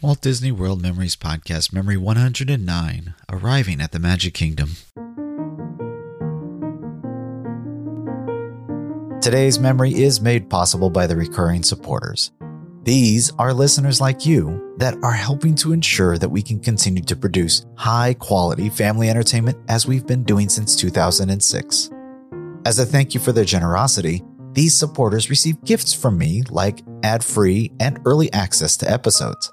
Walt Disney World Memories Podcast, Memory 109, arriving at the Magic Kingdom. Today's memory is made possible by the recurring supporters. These are listeners like you that are helping to ensure that we can continue to produce high quality family entertainment as we've been doing since 2006. As a thank you for their generosity, these supporters receive gifts from me like ad free and early access to episodes.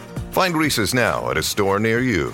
Find Reese's now at a store near you.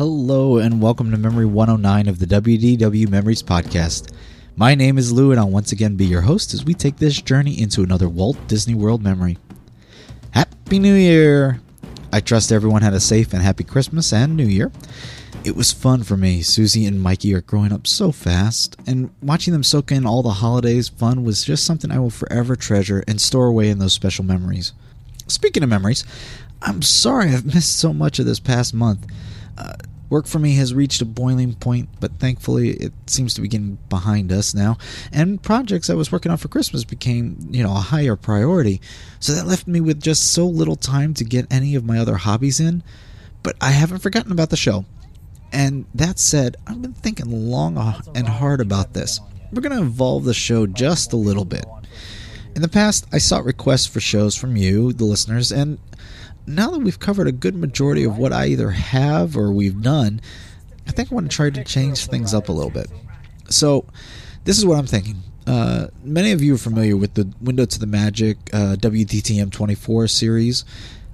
Hello, and welcome to Memory 109 of the WDW Memories Podcast. My name is Lou, and I'll once again be your host as we take this journey into another Walt Disney World memory. Happy New Year! I trust everyone had a safe and happy Christmas and New Year. It was fun for me. Susie and Mikey are growing up so fast, and watching them soak in all the holidays fun was just something I will forever treasure and store away in those special memories. Speaking of memories, I'm sorry I've missed so much of this past month. Uh, work for me has reached a boiling point, but thankfully it seems to be getting behind us now. And projects I was working on for Christmas became, you know, a higher priority. So that left me with just so little time to get any of my other hobbies in. But I haven't forgotten about the show. And that said, I've been thinking long and hard about this. We're going to evolve the show just a little bit. In the past, I sought requests for shows from you, the listeners, and now that we've covered a good majority of what I either have or we've done, I think I want to try to change things up a little bit. So, this is what I'm thinking. Uh, many of you are familiar with the Window to the Magic uh, WDTM 24 series,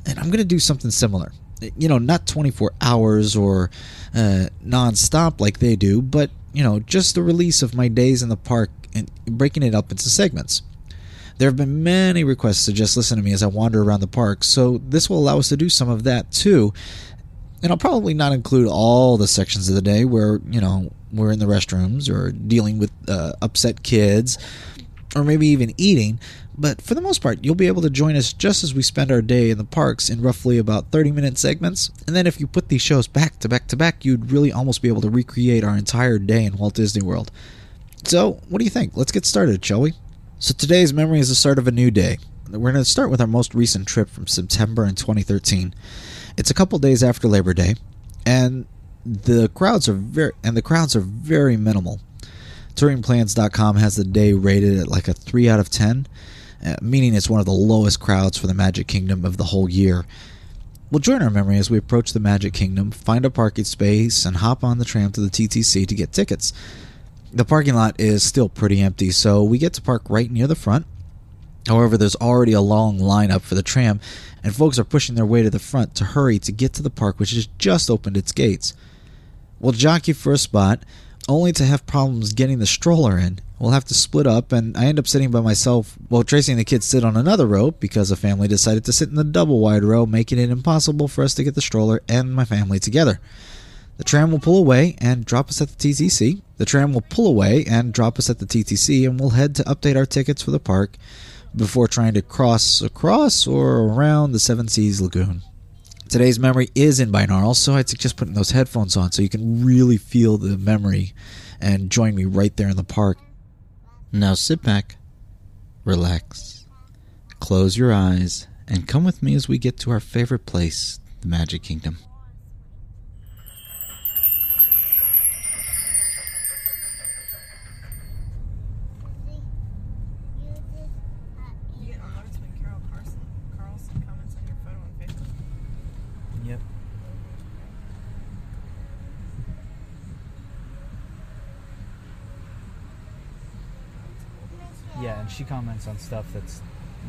and I'm going to do something similar. You know, not 24 hours or uh, non-stop like they do, but you know, just the release of my days in the park and breaking it up into segments. There have been many requests to just listen to me as I wander around the park, so this will allow us to do some of that too. And I'll probably not include all the sections of the day where, you know, we're in the restrooms or dealing with uh, upset kids or maybe even eating, but for the most part, you'll be able to join us just as we spend our day in the parks in roughly about 30 minute segments. And then if you put these shows back to back to back, you'd really almost be able to recreate our entire day in Walt Disney World. So, what do you think? Let's get started, shall we? So, today's memory is the start of a new day. We're going to start with our most recent trip from September in 2013. It's a couple days after Labor Day, and the crowds are very and the crowds are very minimal. TouringPlans.com has the day rated at like a 3 out of 10, uh, meaning it's one of the lowest crowds for the Magic Kingdom of the whole year. We'll join our memory as we approach the Magic Kingdom, find a parking space, and hop on the tram to the TTC to get tickets. The parking lot is still pretty empty, so we get to park right near the front. However, there's already a long lineup for the tram, and folks are pushing their way to the front to hurry to get to the park, which has just opened its gates. We'll jockey for a spot, only to have problems getting the stroller in. We'll have to split up, and I end up sitting by myself while Tracy and the kids sit on another row because a family decided to sit in the double wide row, making it impossible for us to get the stroller and my family together. The tram will pull away and drop us at the TTC. The tram will pull away and drop us at the TTC, and we'll head to update our tickets for the park before trying to cross across or around the Seven Seas Lagoon. Today's memory is in binaural, so I'd suggest putting those headphones on so you can really feel the memory and join me right there in the park. Now sit back, relax, close your eyes, and come with me as we get to our favorite place, the Magic Kingdom. You get alerts when Carol Carson Carlson comments on your photo on Facebook. Yep. Yeah, and she comments on stuff that's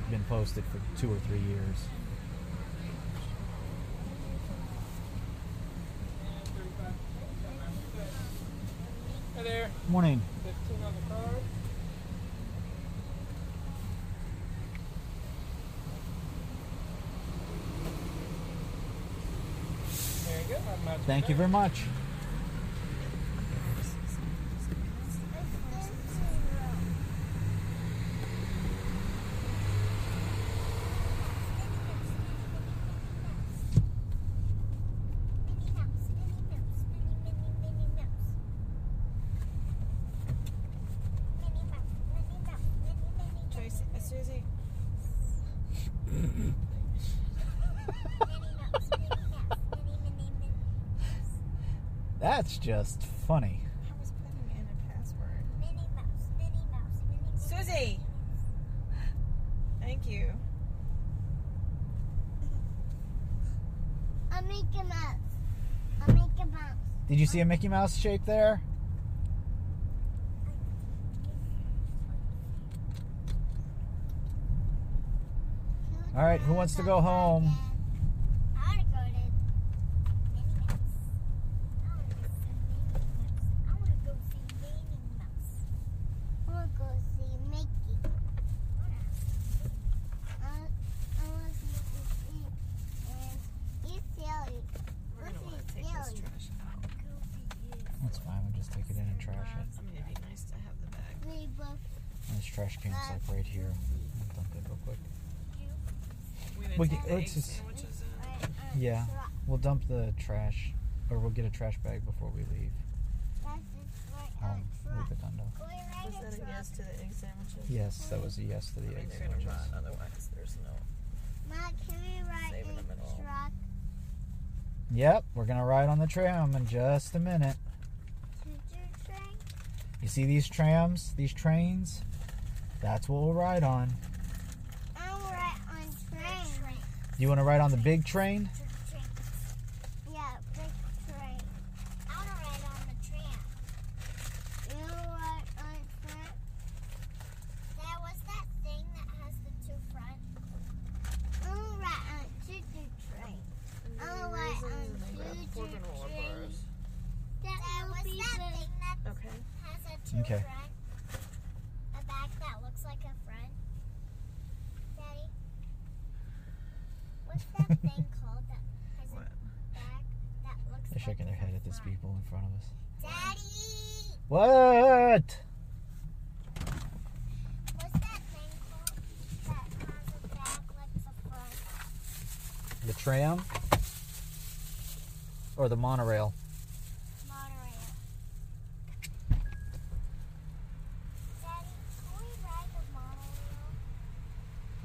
been posted for two or three years. Hey there, Morning. 15 on the card. There you go. Have a nice Thank you very much. Susie. That's just funny. I was putting in a password. Susie! Thank you. A Mickey Mouse. A Mickey Mouse. Did you see a Mickey Mouse shape there? All right, who wants to go home? I want to go to Minnie Mouse. I want to go see Minnie Mouse. I want to go see Mickey. I I want to see and he's silly. We're going to want to take this trash out. That's fine. We'll just take it in and trash it. I mean, it'd be nice to have the bag. We This trash can's like right here. I'll dump it real quick. We would We take can- the let's egg just- sandwiches in. right on Yeah. the truck. We'll dump the trash, or we'll get a trash bag before we leave That's just right on home. the truck. Leave it under. Go right Was that a yes to the egg sandwiches? Yes, that was a yes to I the mean, egg they're going to sandwiches. rot, otherwise there's no... Ma, can we ride Save in them at all. truck? Yep, we're gonna ride on the tram in just a minute. Choo-choo train? You see these trams, these trains? That's what we'll ride on. I want to ride on train. You want to ride on the big train? Yeah, big train. I want to ride on the tram. You ride on tram? That was that thing that has the two front. I want to ride on choo-choo train. I want to ride on choo-choo train. That was that thing that Okay. has a two Okay. front. They're shaking their head at these people in front of us. Daddy! What? The tram? Or the monorail? Monorail. Daddy, monorail?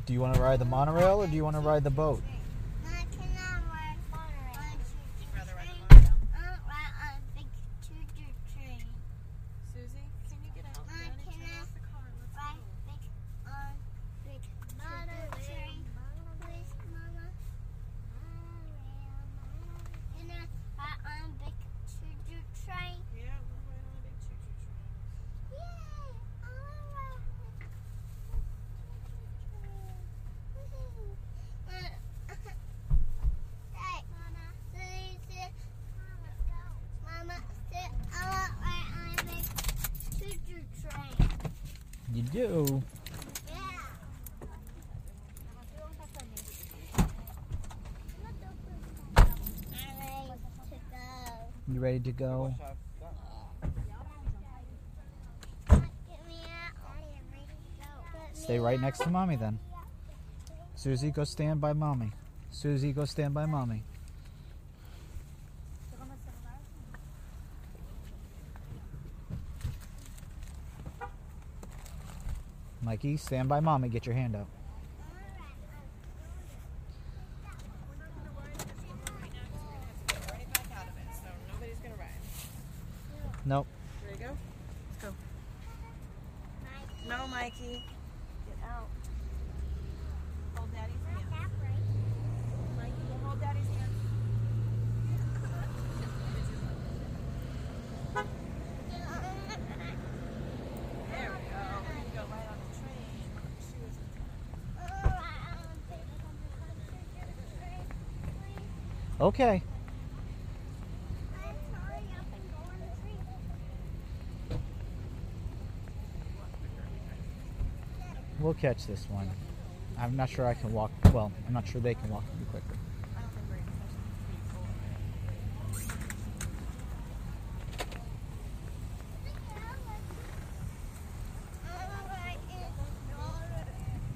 Do you want to ride the monorail or do you want to ride the boat? You You ready to go? Stay right next to mommy then. Susie, go stand by mommy. Susie, go stand by mommy. Mikey, stand by mommy. Get your hand out. Right back out of it, so nobody's gonna ride. Nope. Ready to go? Let's go. No, Mikey. Get out. Hold Daddy's hand. Mikey, you hold Daddy's hand. There we go. You can go right on the train. She was Okay. We'll catch this one. I'm not sure I can walk. Well, I'm not sure they can walk any quicker.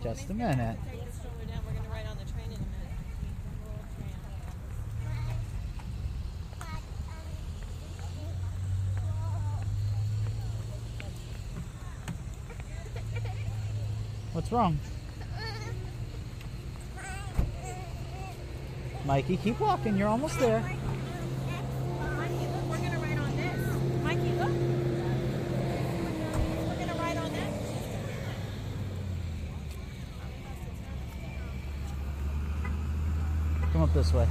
Just a minute. Take the stroller down. We're gonna ride on the train in a minute. The little tram. What's wrong? Mikey, keep walking. You're almost there. Mikey, look, we're gonna ride on this. Mikey, look. We're gonna ride on this. Come up this way.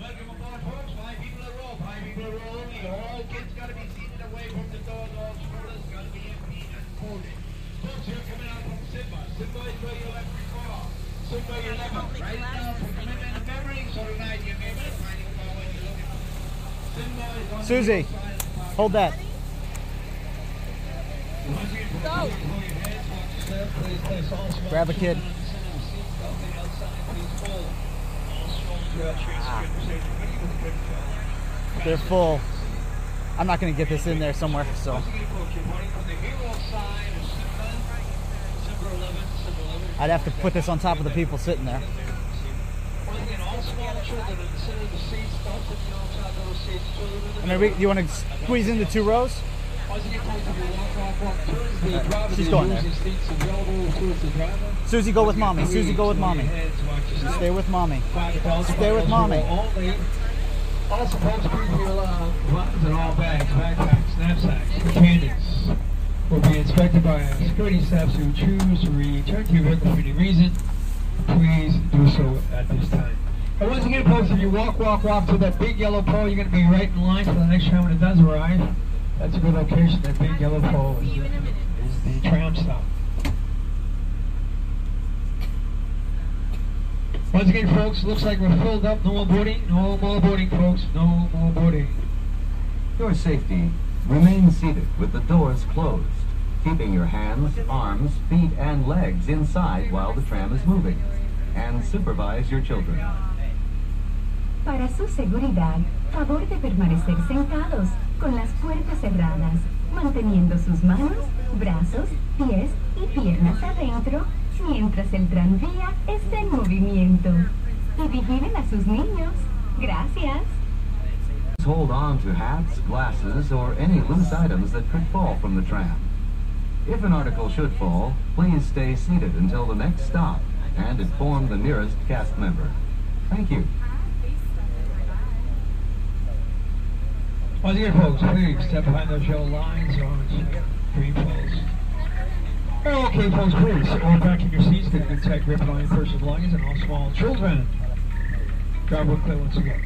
Welcome aboard, folks. Five people a row. Five people a row only. All kids got to be seated away from the door. All strollers got to be empty and folded. Folks, you're coming out from Simba. Simba is where you left before. Simba, you left. Write it down for commitment and memory. So tonight you may be finding for when you're looking for. Simba is on Susie, the side of the park. hold that. Once again, Go. Hold your heads. Watch yourself. Please place all small Grab a kid. children on the center of the seats. Balcony outside. Please hold. All strollers throughout your hold that. ready with ah. the quick child. They're full. I'm not going to get this in there somewhere, so. Once again, folks, you're running from the hero side of Simba, Simba 11, Simba 11. I'd have to put this on top of the people sitting there. All in the the in the mean, we- you want to squeeze into two rows? The She's going there. and the. Susie, go with mommy. Susie, go with mommy. Stay with mommy. Stay with mommy. Folks, be allowed buttons in all bags, backpacks, knapsacks, candies. Will be inspected by our security staffs who choose to return to your vehicle for any reason. Please do so at this time. And once again, folks, if you walk, walk, walk to that big yellow pole, you're going to be right in line for the next tram when it does arrive. That's a good location. That big yellow pole is the, is the tram stop. Once again, folks, looks like we're filled up. No more boarding. No more boarding, folks. No more boarding. Your safety. Remain seated with the doors closed, keeping your hands, arms, feet, and legs inside while the tram is moving. And supervise your children. Para su seguridad, favor de permanecer sentados con las puertas cerradas, manteniendo sus manos, brazos, pies y piernas adentro mientras el tranvía está en movimiento. Y vigilen a sus niños. Gracias. Hold on to hats, glasses, or any loose items that could fall from the tram. If an article should fall, please stay seated until the next stop and inform the nearest cast member. Thank you. Once again, folks, please step behind those yellow lines on green poles. Oh, okay, folks, please All back in your seats. Get a good tight grip on your person's luggage and all small children. Driver clear once again.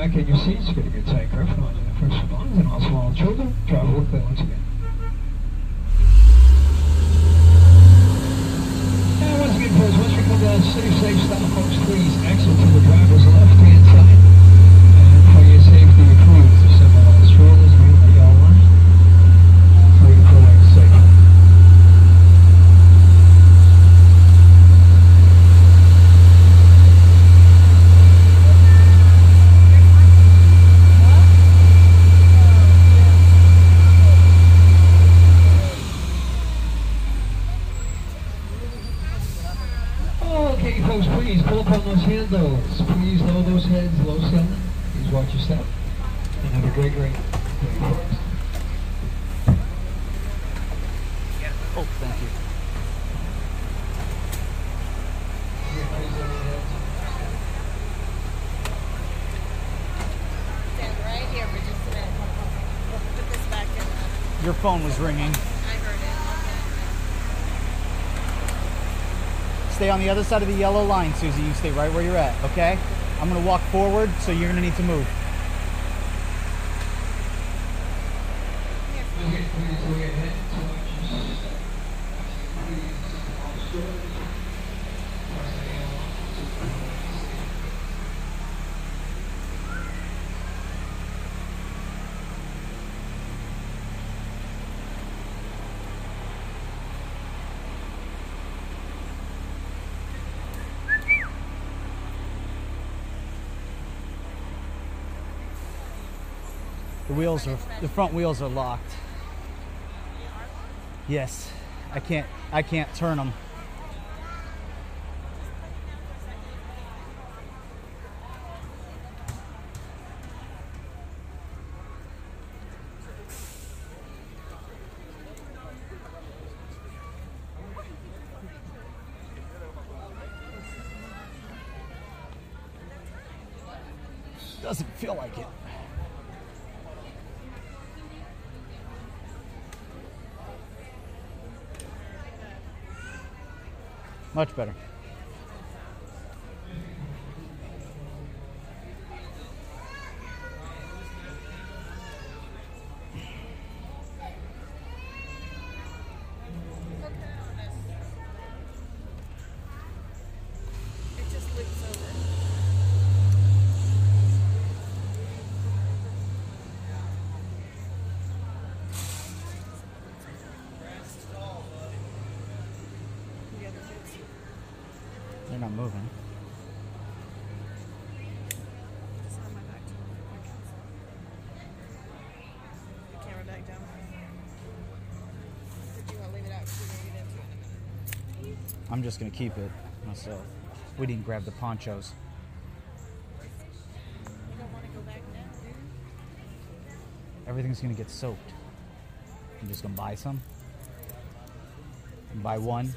back in your seats, get a good sight cover on the first responders and all small children. Travel with them once again. And once again, folks, once we come down city safe, stop, folks, please exit to the ringing. Stay on the other side of the yellow line, Susie. You stay right where you're at, okay? I'm gonna walk forward, so you're gonna need to move. We'll wheels are the front wheels are locked. Yes, I can't I can't turn them. Doesn't feel like it. Much better. It just loops over. The other things. They're not moving. Just on my back to the camera back down. Did you want to leave it out? 'Cause we're gonna get into it in a minute. I'm just gonna keep it myself. We didn't grab the ponchos. You don't want to go now. Everything's gonna get soaked. I'm just gonna buy some. Buy one.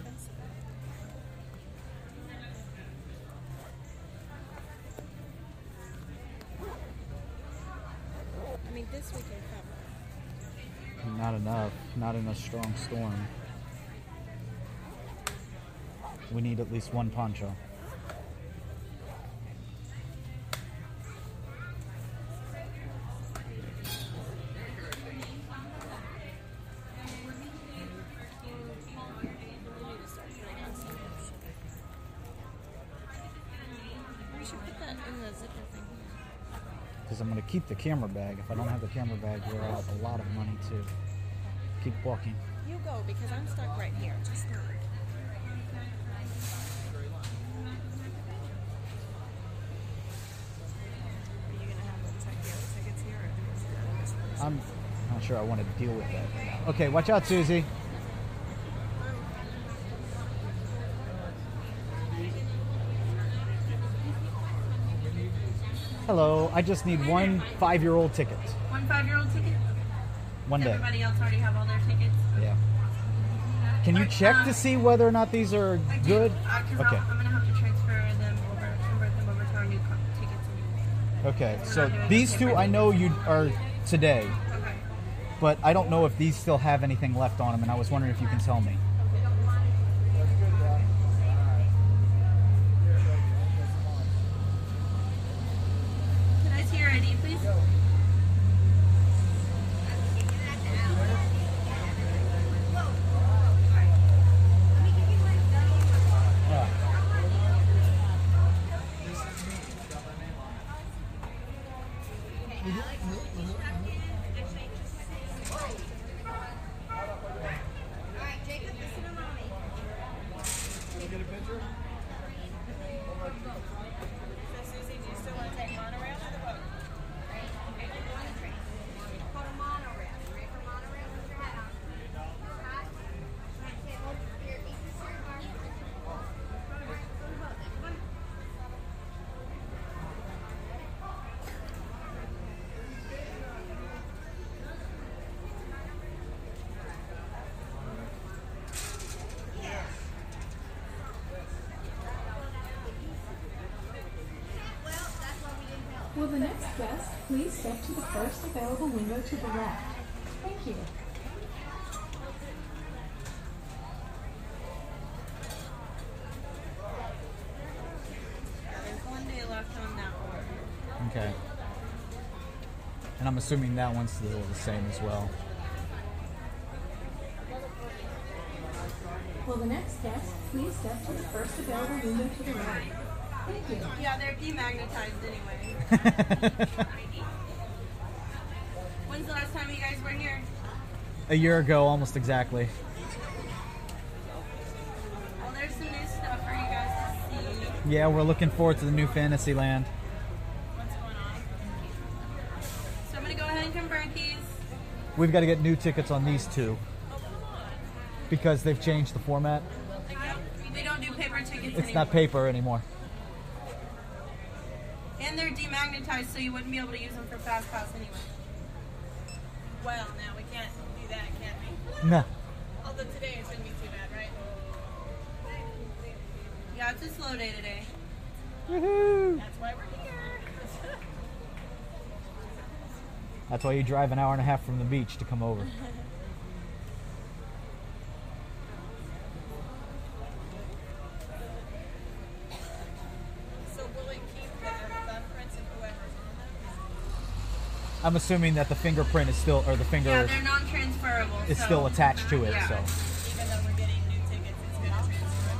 I mean, this we can cover. Not enough. Not in a strong storm. We need at least one poncho. We should put that in the zipper thing. Because I'm gonna keep the camera bag. If I don't have the camera bag, we're out a lot of money too. Keep walking. You go because I'm stuck right here. Just. Are you gonna have them check the other tickets here, or do we just this one? I'm not sure I want to deal with that. Okay, watch out, Susie. Hello, I just need one five-year-old ticket. One five-year-old ticket. One day. Everybody else already have all their tickets. Yeah. Can you check um, to see whether or not these are good? Uh, because Okay. I'm gonna have to transfer them over, convert them over to our new co- tickets. Okay. So these two I know you are today. But I don't know if these still have anything left on them, and I was wondering if you can tell me. Can I see your ID, please? Susie, the next guest, please step to the first available window to the left. Thank you. Okay. And I'm assuming that one's the, the same as well. Will the next guest please step to the first available window to the right? Thank you. Yeah, they're demagnetized anyway. When's the last time you guys were here? A year ago, almost exactly. Well, there's some new stuff for you guys to see. Yeah, we're looking forward to the new Fantasyland. What's going on? So I'm gonna go ahead and convert these. We've got to get new tickets on these two because they've changed the format. We don't do paper tickets It's anymore. not paper anymore. And they're demagnetized, so you wouldn't be able to use them for fast pass anyway. Well, now we can't do that, can we? No. Although today it shouldn't be too bad, right? Yeah, it's a slow day today. Woohoo! That's why we're here. That's why you drive an hour and a half from the beach to come over. I'm assuming that the fingerprint is still, or the finger Yeah, they're non-transferable. is so- still attached to it. Yeah. So Even though we're getting new tickets, it's gonna transfer them.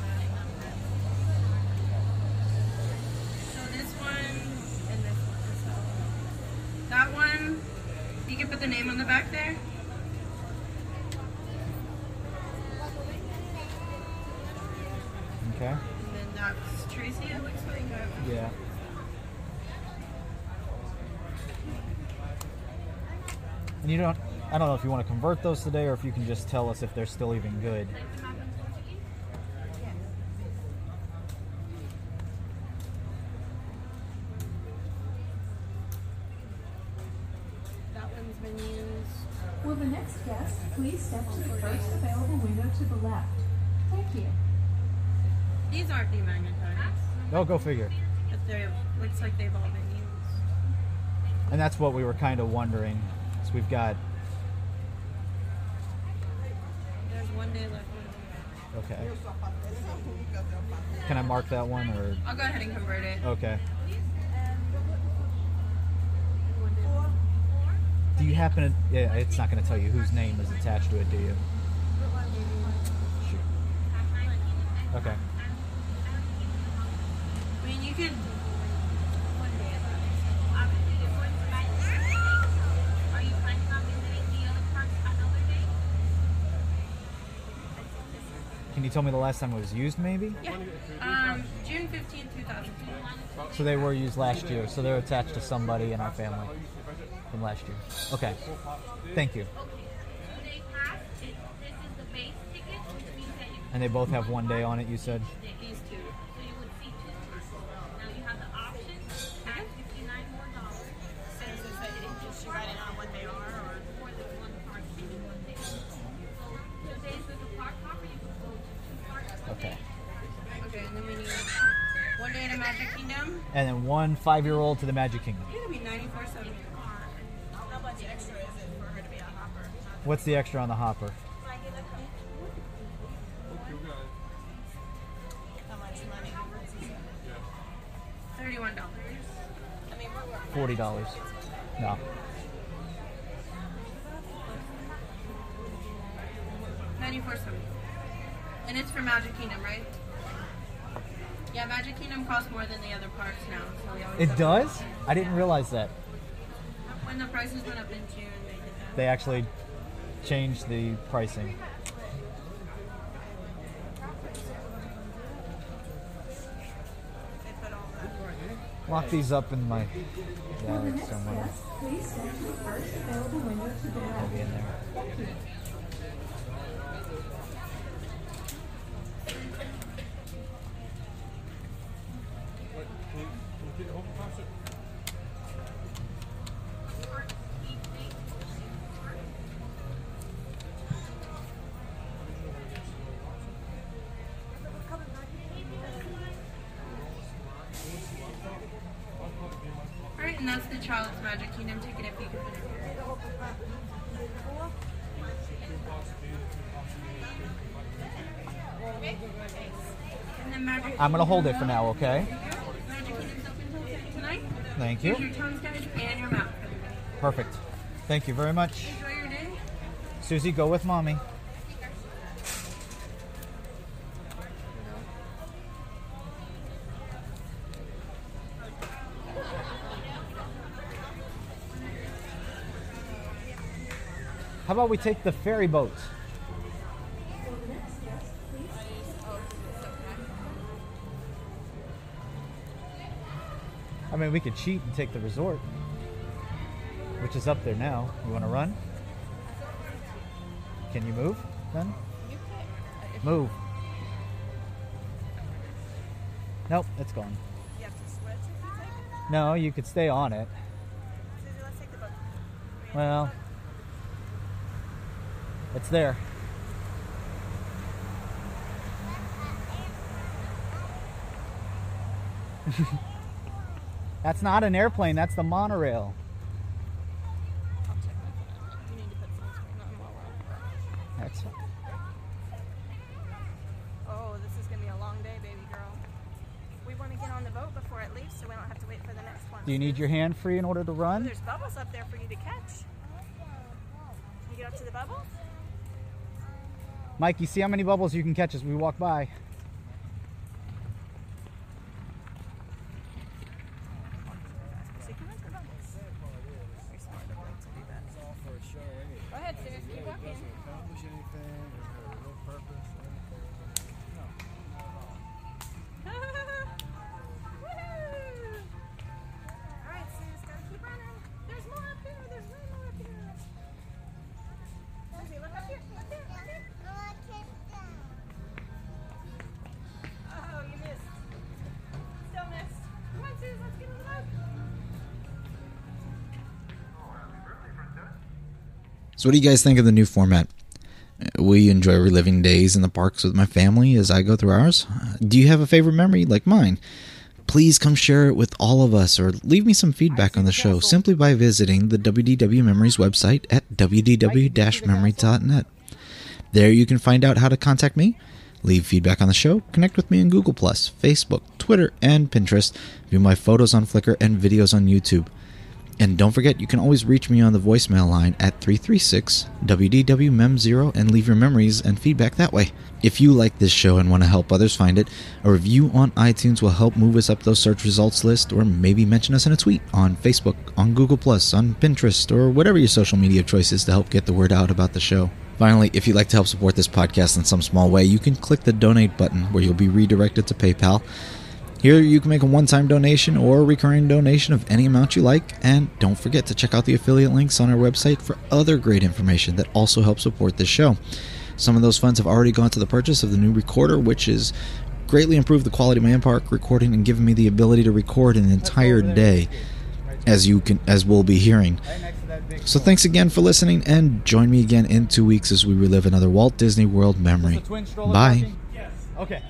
So this one and this one. So that one, you can put the name on the back there. okay. And then that's Tracy, it looks like. Yeah. And you don't. I don't know if you want to convert those today or if you can just tell us if they're still even good. That one's been used. Will the next guest please step to the first available window to the left? Thank you. These aren't demagnetized, Oh, go figure. but they looks like they've all been used. And that's what we were kind of wondering. So we've got. Left. Okay. Can I mark that one or? I'll go ahead and convert it. Okay. Do you happen to? Yeah, it's not going to tell you whose name is attached to it, do you? Shoot. Okay. I mean, you could. Can you tell me the last time it was used, maybe? Yeah. Um, June 15th, 2002. So they were used last year. So they're attached to somebody in our family from last year. Okay. Thank you. And they both have one day on it. You said. And then one five-year-old to the Magic Kingdom. It'll be 94 70 How much extra is it for her to be a hopper? What's the extra on the hopper? How much money? Thirty-one dollars. I mean, we're working. Forty dollars. No. Ninety-four seventy. And it's for Magic Kingdom, right? Yeah, Magic Kingdom costs more than the other parks now. So we always It does? I didn't realize that. When the prices went up in June, they did that. They actually changed the pricing. They put all that. Lock these up in my Will the bag next somewhere. guest please step to the first available window to the left? Maybe in there. Thank you. All right, and that's the Child's Magic Kingdom ticket. If you could put it here. And then Magic. I'm gonna hold it for now, okay? Magic Kingdom's open till tonight. Thank you. your tongue guys and your mouth. everybody. Perfect. Thank you very much. Enjoy your day. Susie, go with mommy. How about we take the ferry boat? I mean, we could cheat and take the resort, which is up there now. You want to run? Can you move then? Uh, move. Nope, it's gone. You have to switch if you take it. No, you could stay on it. Let's take the boat. Well, it's there. that's not an airplane, that's the monorail. I'll check it. You need to put sunscreen on while we're Excellent. Oh, this is gonna be a long day, baby girl. We want to get on the boat before it leaves, so we don't have to wait for the next one. Do you need your hand free in order to Oh, run? there's bubbles up there for you to catch. You get up to the bubbles? Mikey, see how many bubbles you can catch as we walk by. So, what do you guys think of the new format? We enjoy reliving days in the parks with my family as I go through ours. Do you have a favorite memory like mine? Please come share it with all of us or leave me some feedback on the show simply by visiting the WDW Memories website at wdw memory.net. There you can find out how to contact me, leave feedback on the show, connect with me on Google, Facebook, Twitter, and Pinterest, view my photos on Flickr, and videos on YouTube. And don't forget, you can always reach me on the voicemail line at 336 WDW Mem 0 and leave your memories and feedback that way. If you like this show and want to help others find it, a review on iTunes will help move us up those search results list or maybe mention us in a tweet on Facebook, on Google, on Pinterest, or whatever your social media choice is to help get the word out about the show. Finally, if you'd like to help support this podcast in some small way, you can click the donate button where you'll be redirected to PayPal. Here, you can make a one time donation or a recurring donation of any amount you like. And don't forget to check out the affiliate links on our website for other great information that also helps support this show. Some of those funds have already gone to the purchase of the new recorder, which has greatly improved the quality of my in-park recording and given me the ability to record an entire day, as you can, as we'll be hearing. So thanks again for listening, and join me again in two weeks as we relive another Walt Disney World memory. Bye. Yes. Okay.